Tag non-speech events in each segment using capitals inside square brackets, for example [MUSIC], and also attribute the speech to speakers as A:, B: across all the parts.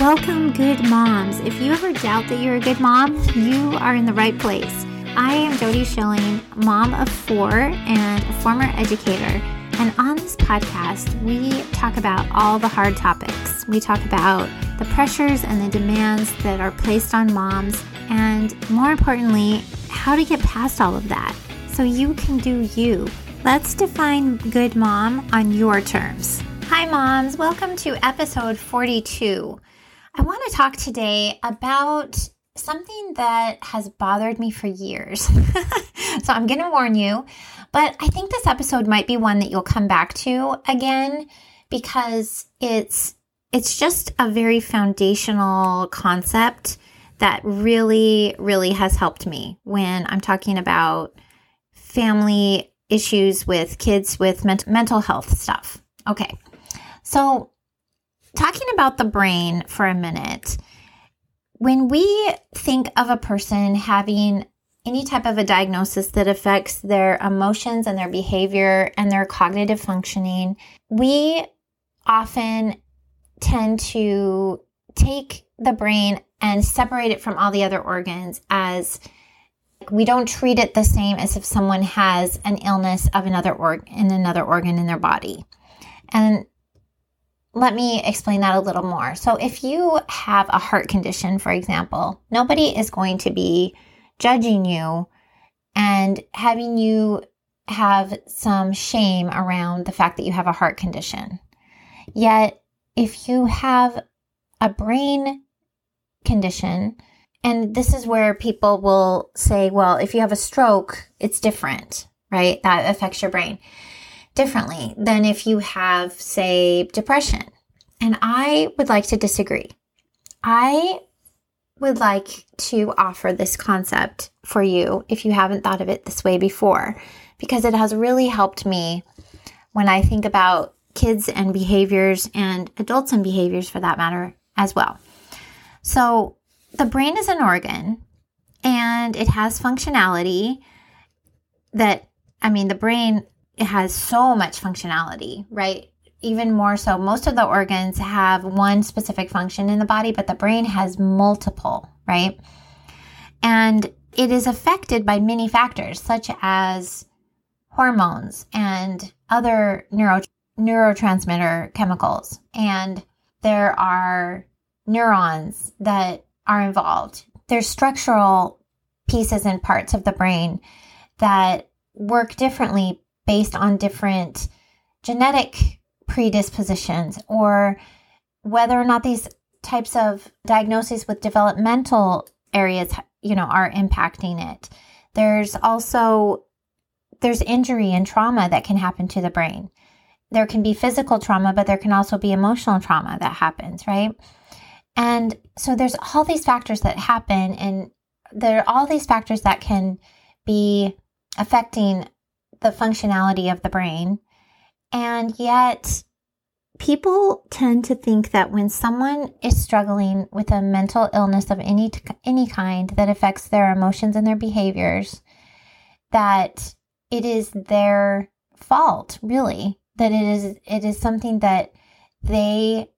A: Welcome, good moms. If you ever doubt that you're a good mom, you are in the right place. I am Jody Schilling, mom of four and a former educator. And on this podcast, we talk about all the hard topics. We talk about the pressures and the demands that are placed on moms, and more importantly, how to get past all of that so you can do you. Let's define good mom on your terms. Hi, moms. Welcome to episode 42. I want to talk today about something that has bothered me for years. [LAUGHS] so I'm going to warn you, but I think this episode might be one that you'll come back to again because it's it's just a very foundational concept that really really has helped me when I'm talking about family issues with kids with mental health stuff. Okay. So talking about the brain for a minute, when we think of a person having any type of a diagnosis that affects their emotions and their behavior and their cognitive functioning, we often tend to take the brain and separate it from all the other organs as we don't treat it the same as if someone has an illness of another organ in another organ in their body. And let me explain that a little more. So, if you have a heart condition, for example, nobody is going to be judging you and having you have some shame around the fact that you have a heart condition. Yet, if you have a brain condition, and this is where people will say, well, if you have a stroke, it's different, right? That affects your brain differently than if you have, say, depression. And I would like to disagree. I would like to offer this concept for you if you haven't thought of it this way before, because it has really helped me when I think about kids and behaviors and adults and behaviors for that matter as well. So, the brain is an organ and it has functionality that, I mean, the brain it has so much functionality, right? Even more so, most of the organs have one specific function in the body, but the brain has multiple, right? And it is affected by many factors, such as hormones and other neuro, neurotransmitter chemicals. And there are neurons that are involved. There's structural pieces and parts of the brain that work differently based on different genetic predispositions or whether or not these types of diagnoses with developmental areas you know are impacting it. There's also there's injury and trauma that can happen to the brain. There can be physical trauma but there can also be emotional trauma that happens right? And so there's all these factors that happen and there are all these factors that can be affecting the functionality of the brain. And yet, people tend to think that when someone is struggling with a mental illness of any any kind that affects their emotions and their behaviors, that it is their fault, really. That it is it is something that they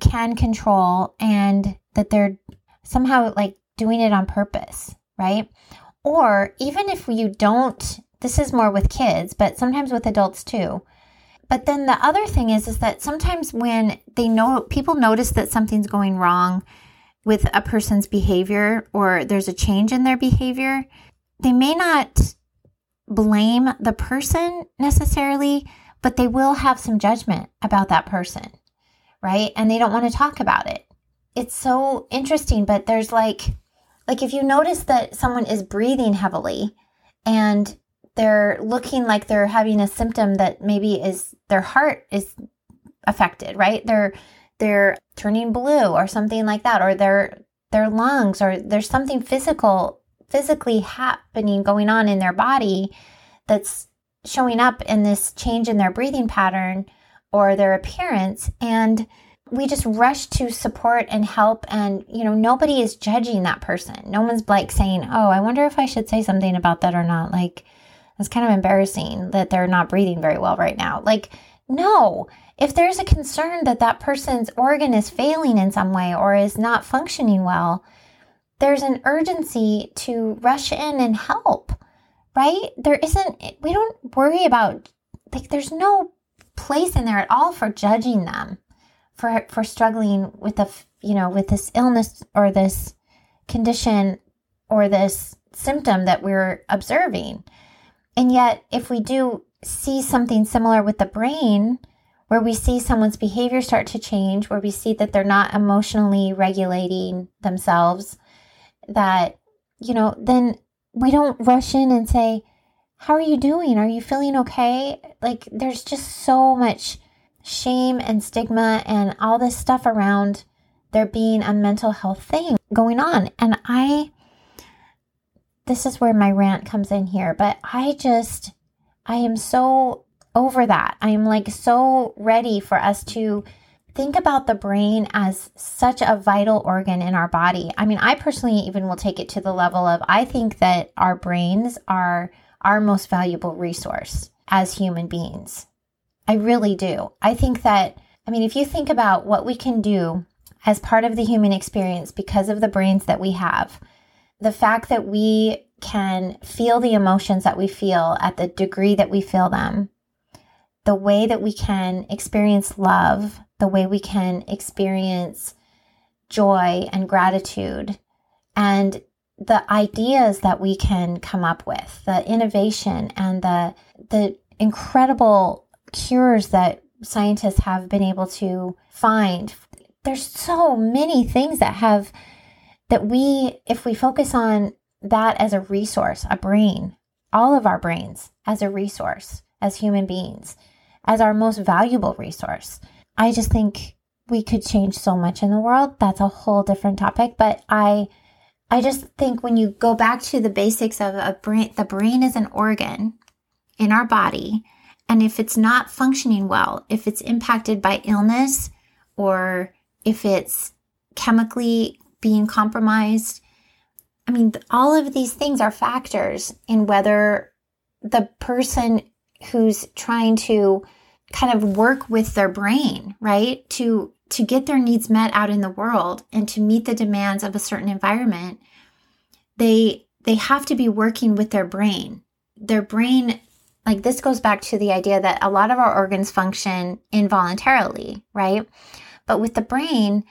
A: can control and that they're somehow like doing it on purpose, right? Or even if you don't this is more with kids, but sometimes with adults too. But then the other thing is is that sometimes when they know people notice that something's going wrong with a person's behavior or there's a change in their behavior, they may not blame the person necessarily, but they will have some judgment about that person, right? And they don't want to talk about it. It's so interesting, but there's like like if you notice that someone is breathing heavily and they're looking like they're having a symptom that maybe is their heart is affected, right? They're they're turning blue or something like that or their their lungs or there's something physical physically happening going on in their body that's showing up in this change in their breathing pattern or their appearance. And we just rush to support and help. And you know nobody is judging that person. No one's like saying oh i wonder if i should say something about that or not. Like it's kind of embarrassing that they're not breathing very well right now. Like, No, if there's a concern that that person's organ is failing in some way or is not functioning well, there's an urgency to rush in and help, right? There isn't, we don't worry about, like, there's no place in there at all for judging them for, for struggling with a, you know, with this illness or this condition or this symptom that we're observing. And yet, if we do see something similar with the brain, where we see someone's behavior start to change, where we see that they're not emotionally regulating themselves, that, you know, then we don't rush in and say, How are you doing? Are you feeling okay? Like, there's just so much shame and stigma and all this stuff around there being a mental health thing going on. And I, this is where my rant comes in here, but I just, I am so over that. I am like so ready for us to think about the brain as such a vital organ in our body. I mean, I personally even will take it to the level of I think that our brains are our most valuable resource as human beings. I really do. I think that, I mean, if you think about what we can do as part of the human experience because of the brains that we have, the fact that we can feel the emotions that we feel at the degree that we feel them, the way that we can experience love, the way we can experience joy and gratitude, and the ideas that we can come up with, the innovation and the the incredible cures that scientists have been able to find. There's so many things that have that we if we focus on that as a resource, a brain, all of our brains as a resource as human beings, as our most valuable resource. I just think we could change so much in the world. That's a whole different topic, but I I just think when you go back to the basics of a brain, the brain is an organ in our body, and if it's not functioning well, if it's impacted by illness or if it's chemically being compromised, I mean, all of these things are factors in whether the person who's trying to kind of work with their brain, right? To to get their needs met out in the world and to meet the demands of a certain environment, they they have to be working with their brain. Their brain like this goes back to the idea that a lot of our organs function involuntarily, right? But with the brain,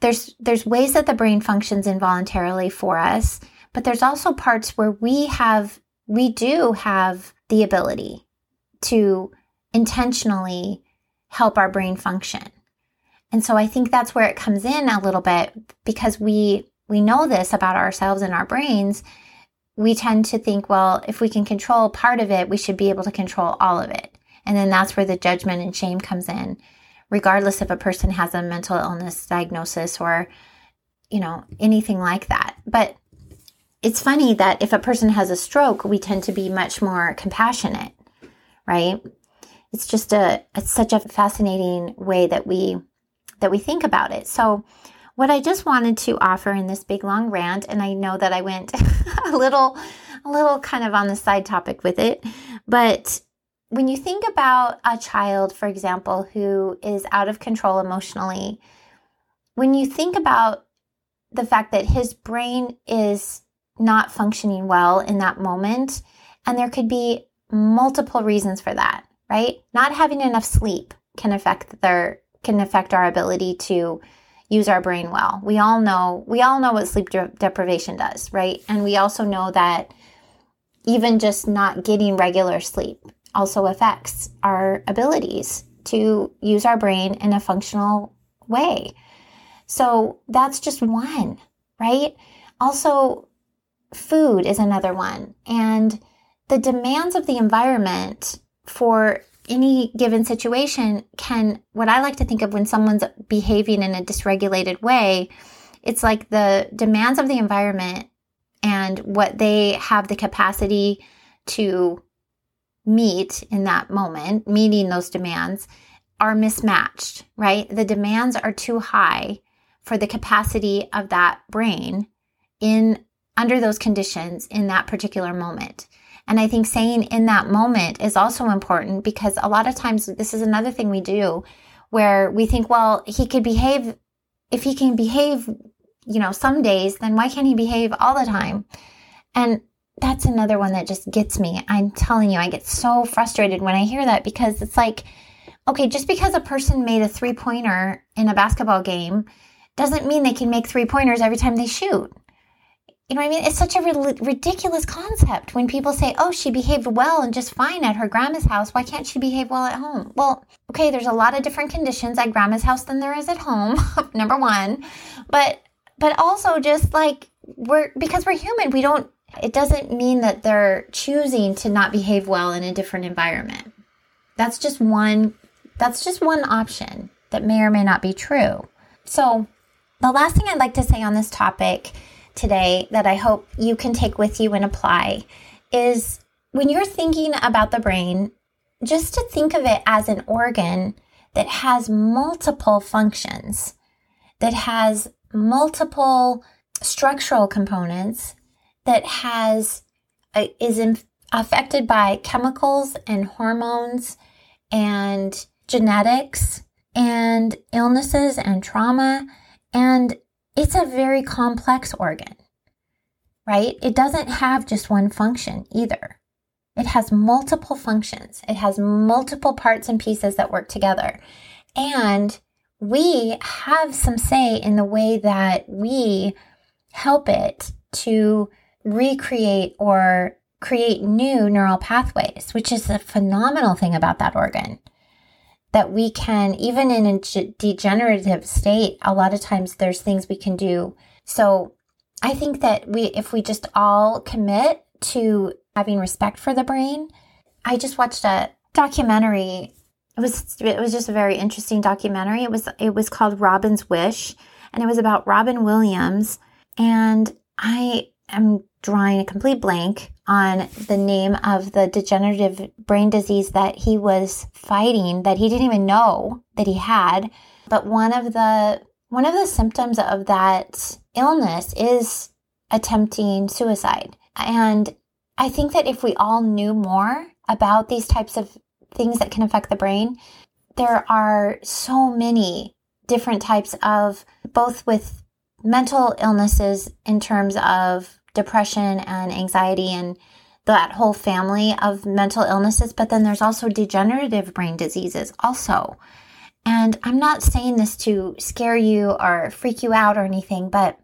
A: there's there's ways that the brain functions involuntarily for us but there's also parts where we have we do have the ability to intentionally help our brain function. And so i think that's where it comes in a little bit because we we know this about ourselves and our brains. We tend to think well if we can control part of it we should be able to control all of it. And then that's where the judgment and shame comes in regardless if a person has a mental illness diagnosis or, you know, anything like that. But it's funny that if a person has a stroke, we tend to be much more compassionate, right? It's just a it's such a fascinating way that we that we think about it. So what I just wanted to offer in this big long rant, and I know that I went [LAUGHS] a little a little kind of on the side topic with it, but when you think about a child, for example, who is out of control emotionally, when you think about the fact that his brain is not functioning well in that moment, and there could be multiple reasons for that, right? Not having enough sleep can affect their can affect our ability to use our brain well. We all know we all know what sleep de- deprivation does, right? And we also know that even just not getting regular sleep also affects our abilities to use our brain in a functional way. So that's just one, right? Also, food is another one. And the demands of the environment for any given situation can, what I like to think of when someone's behaving in a dysregulated way, it's like the demands of the environment and what they have the capacity to meet in that moment, meeting those demands, are mismatched, right? The demands are too high for the capacity of that brain in under those conditions in that particular moment. And I think saying in that moment is also important because a lot of times this is another thing we do where we think, well, he could behave, if he can behave, you know, some days, then why can't he behave all the time? And that's another one that just gets me. I'm telling you, I get so frustrated when I hear that because it's like, okay, just because a person made a three pointer in a basketball game doesn't mean they can make three pointers every time they shoot. You know what I mean? It's such a ridiculous concept when people say, oh, she behaved well and just fine at her grandma's house. Why can't she behave well at home? Well, okay, there's a lot of different conditions at grandma's house than there is at home, [LAUGHS] number one. But, but also just like we're, because we're human, we don't, it doesn't mean that they're choosing to not behave well in a different environment. That's just one, that's just one option that may or may not be true. So the last thing I'd like to say on this topic today that I hope you can take with you and apply is when you're thinking about the brain, just to think of it as an organ that has multiple functions, that has multiple structural components, that has uh, is in, affected by chemicals and hormones and genetics and illnesses and trauma and it's a very complex organ, right? It doesn't have just one function either. It has multiple functions, it has multiple parts and pieces that work together. And we have some say in the way that we help it to recreate or create new neural pathways, which is a phenomenal thing about that organ that we can, even in a degenerative state, a lot of times there's things we can do. So I think that we, if we just all commit to having respect for the brain, I just watched a documentary. It was it was just a very interesting documentary. It was it was called Robin's Wish, and it was about Robin Williams. And I am drawing a complete blank on the name of the degenerative brain disease that he was fighting that he didn't even know that he had. But one of the one of the symptoms of that illness is attempting suicide. And I think that if we all knew more about these types of things that can affect the brain, there are so many different types of both with mental illnesses in terms of depression and anxiety and that whole family of mental illnesses, but then there's also degenerative brain diseases also. And I'm not saying this to scare you or freak you out or anything, but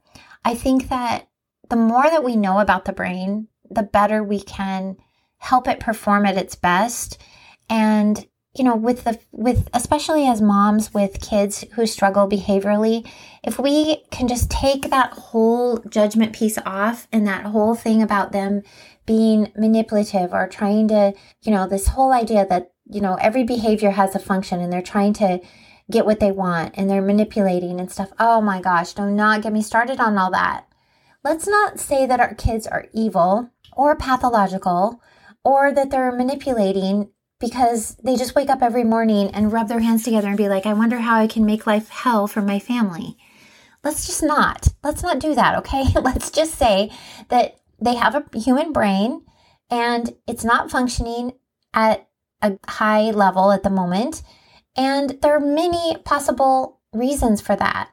A: I think that the more that we know about the brain, the better we can help it perform at its best. And you know, with the with especially as moms with kids who struggle behaviorally, if we can just take that whole judgment piece off and that whole thing about them being manipulative or trying to, you know, this whole idea that, you know, every behavior has a function and they're trying to get what they want and they're manipulating and stuff. Oh my gosh, do not get me started on all that. Let's not say that our kids are evil or pathological or that they're manipulating because they just wake up every morning and rub their hands together and be like, I wonder how I can make life hell for my family. Let's just not. Let's not do that, okay? [LAUGHS] Let's just say that they have a human brain and it's not functioning at a high level at the moment. And there are many possible reasons for that.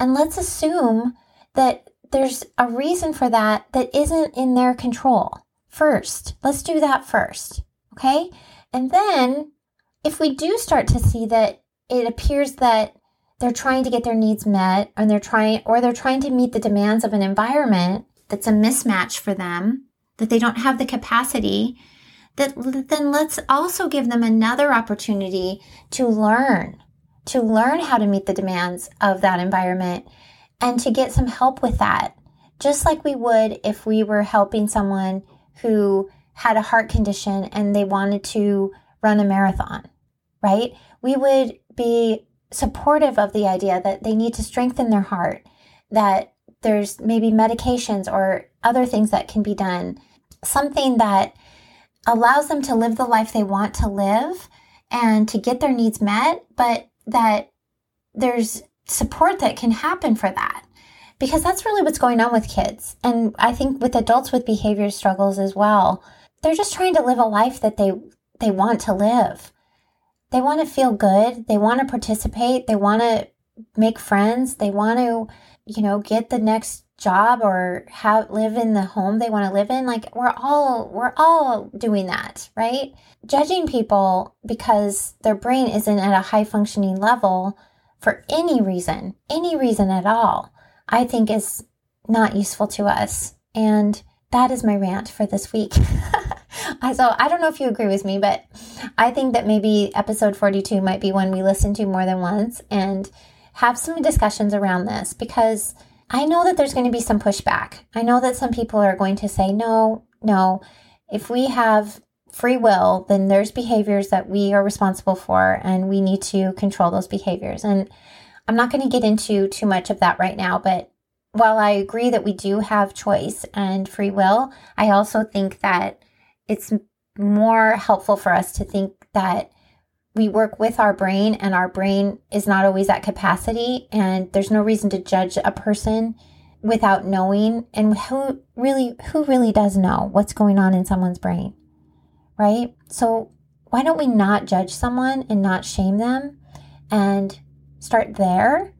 A: And let's assume that there's a reason for that that isn't in their control first. Let's do that first. Okay. And then if we do start to see that it appears that they're trying to get their needs met and they're trying or they're trying to meet the demands of an environment that's a mismatch for them, that they don't have the capacity, that then let's also give them another opportunity to learn, to learn how to meet the demands of that environment and to get some help with that. Just like we would if we were helping someone who had a heart condition and they wanted to run a marathon, right? We would be supportive of the idea that they need to strengthen their heart, that there's maybe medications or other things that can be done, something that allows them to live the life they want to live and to get their needs met, but that there's support that can happen for that. Because that's really what's going on with kids. And I think with adults with behavior struggles as well they're just trying to live a life that they they want to live. They want to feel good, they want to participate, they want to make friends, they want to, you know, get the next job or have live in the home they want to live in. Like we're all we're all doing that right? Judging people because their brain isn't at a high functioning level for any reason any reason at all i think is not useful to us. And that is my rant for this week [LAUGHS] [LAUGHS] so i don't know if you agree with me but i think that maybe episode 42 might be one we listen to more than once and have some discussions around this because I know that there's going to be some pushback. I know that some people are going to say, no, no, if we have free will, then there's behaviors that we are responsible for and we need to control those behaviors. And I'm not going to get into too much of that right now, but while I agree that we do have choice and free will, I also think that it's more helpful for us to think that we work with our brain and our brain is not always at capacity and there's no reason to judge a person without knowing and who really who really does know what's going on in someone's brain right? So why don't we not judge someone and not shame them and start there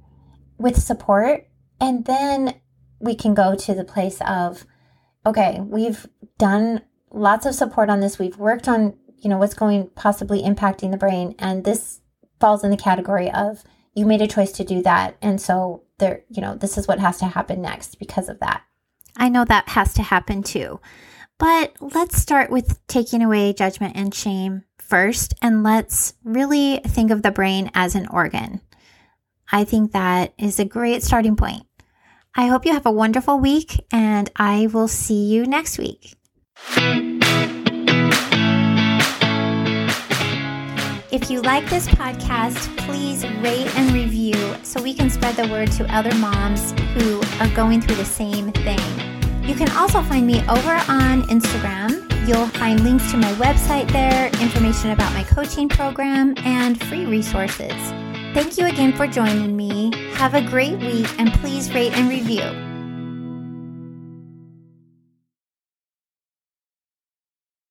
A: with support and then we can go to the place of okay we've done lots of support on this we've worked on you know, what's going possibly impacting the brain. And this falls in the category of you made a choice to do that. And so there, you know, this is what has to happen next because of that. I know that has to happen too. But let's start with taking away judgment and shame first, and let's really think of the brain as an organ. I think that is a great starting point. I hope you have a wonderful week, and I will see you next week. If you like this podcast, please rate and review so we can spread the word to other moms who are going through the same thing. You can also find me over on Instagram. You'll find links to my website there, information about my coaching program, and free resources. Thank you again for joining me. Have a great week and please rate and review.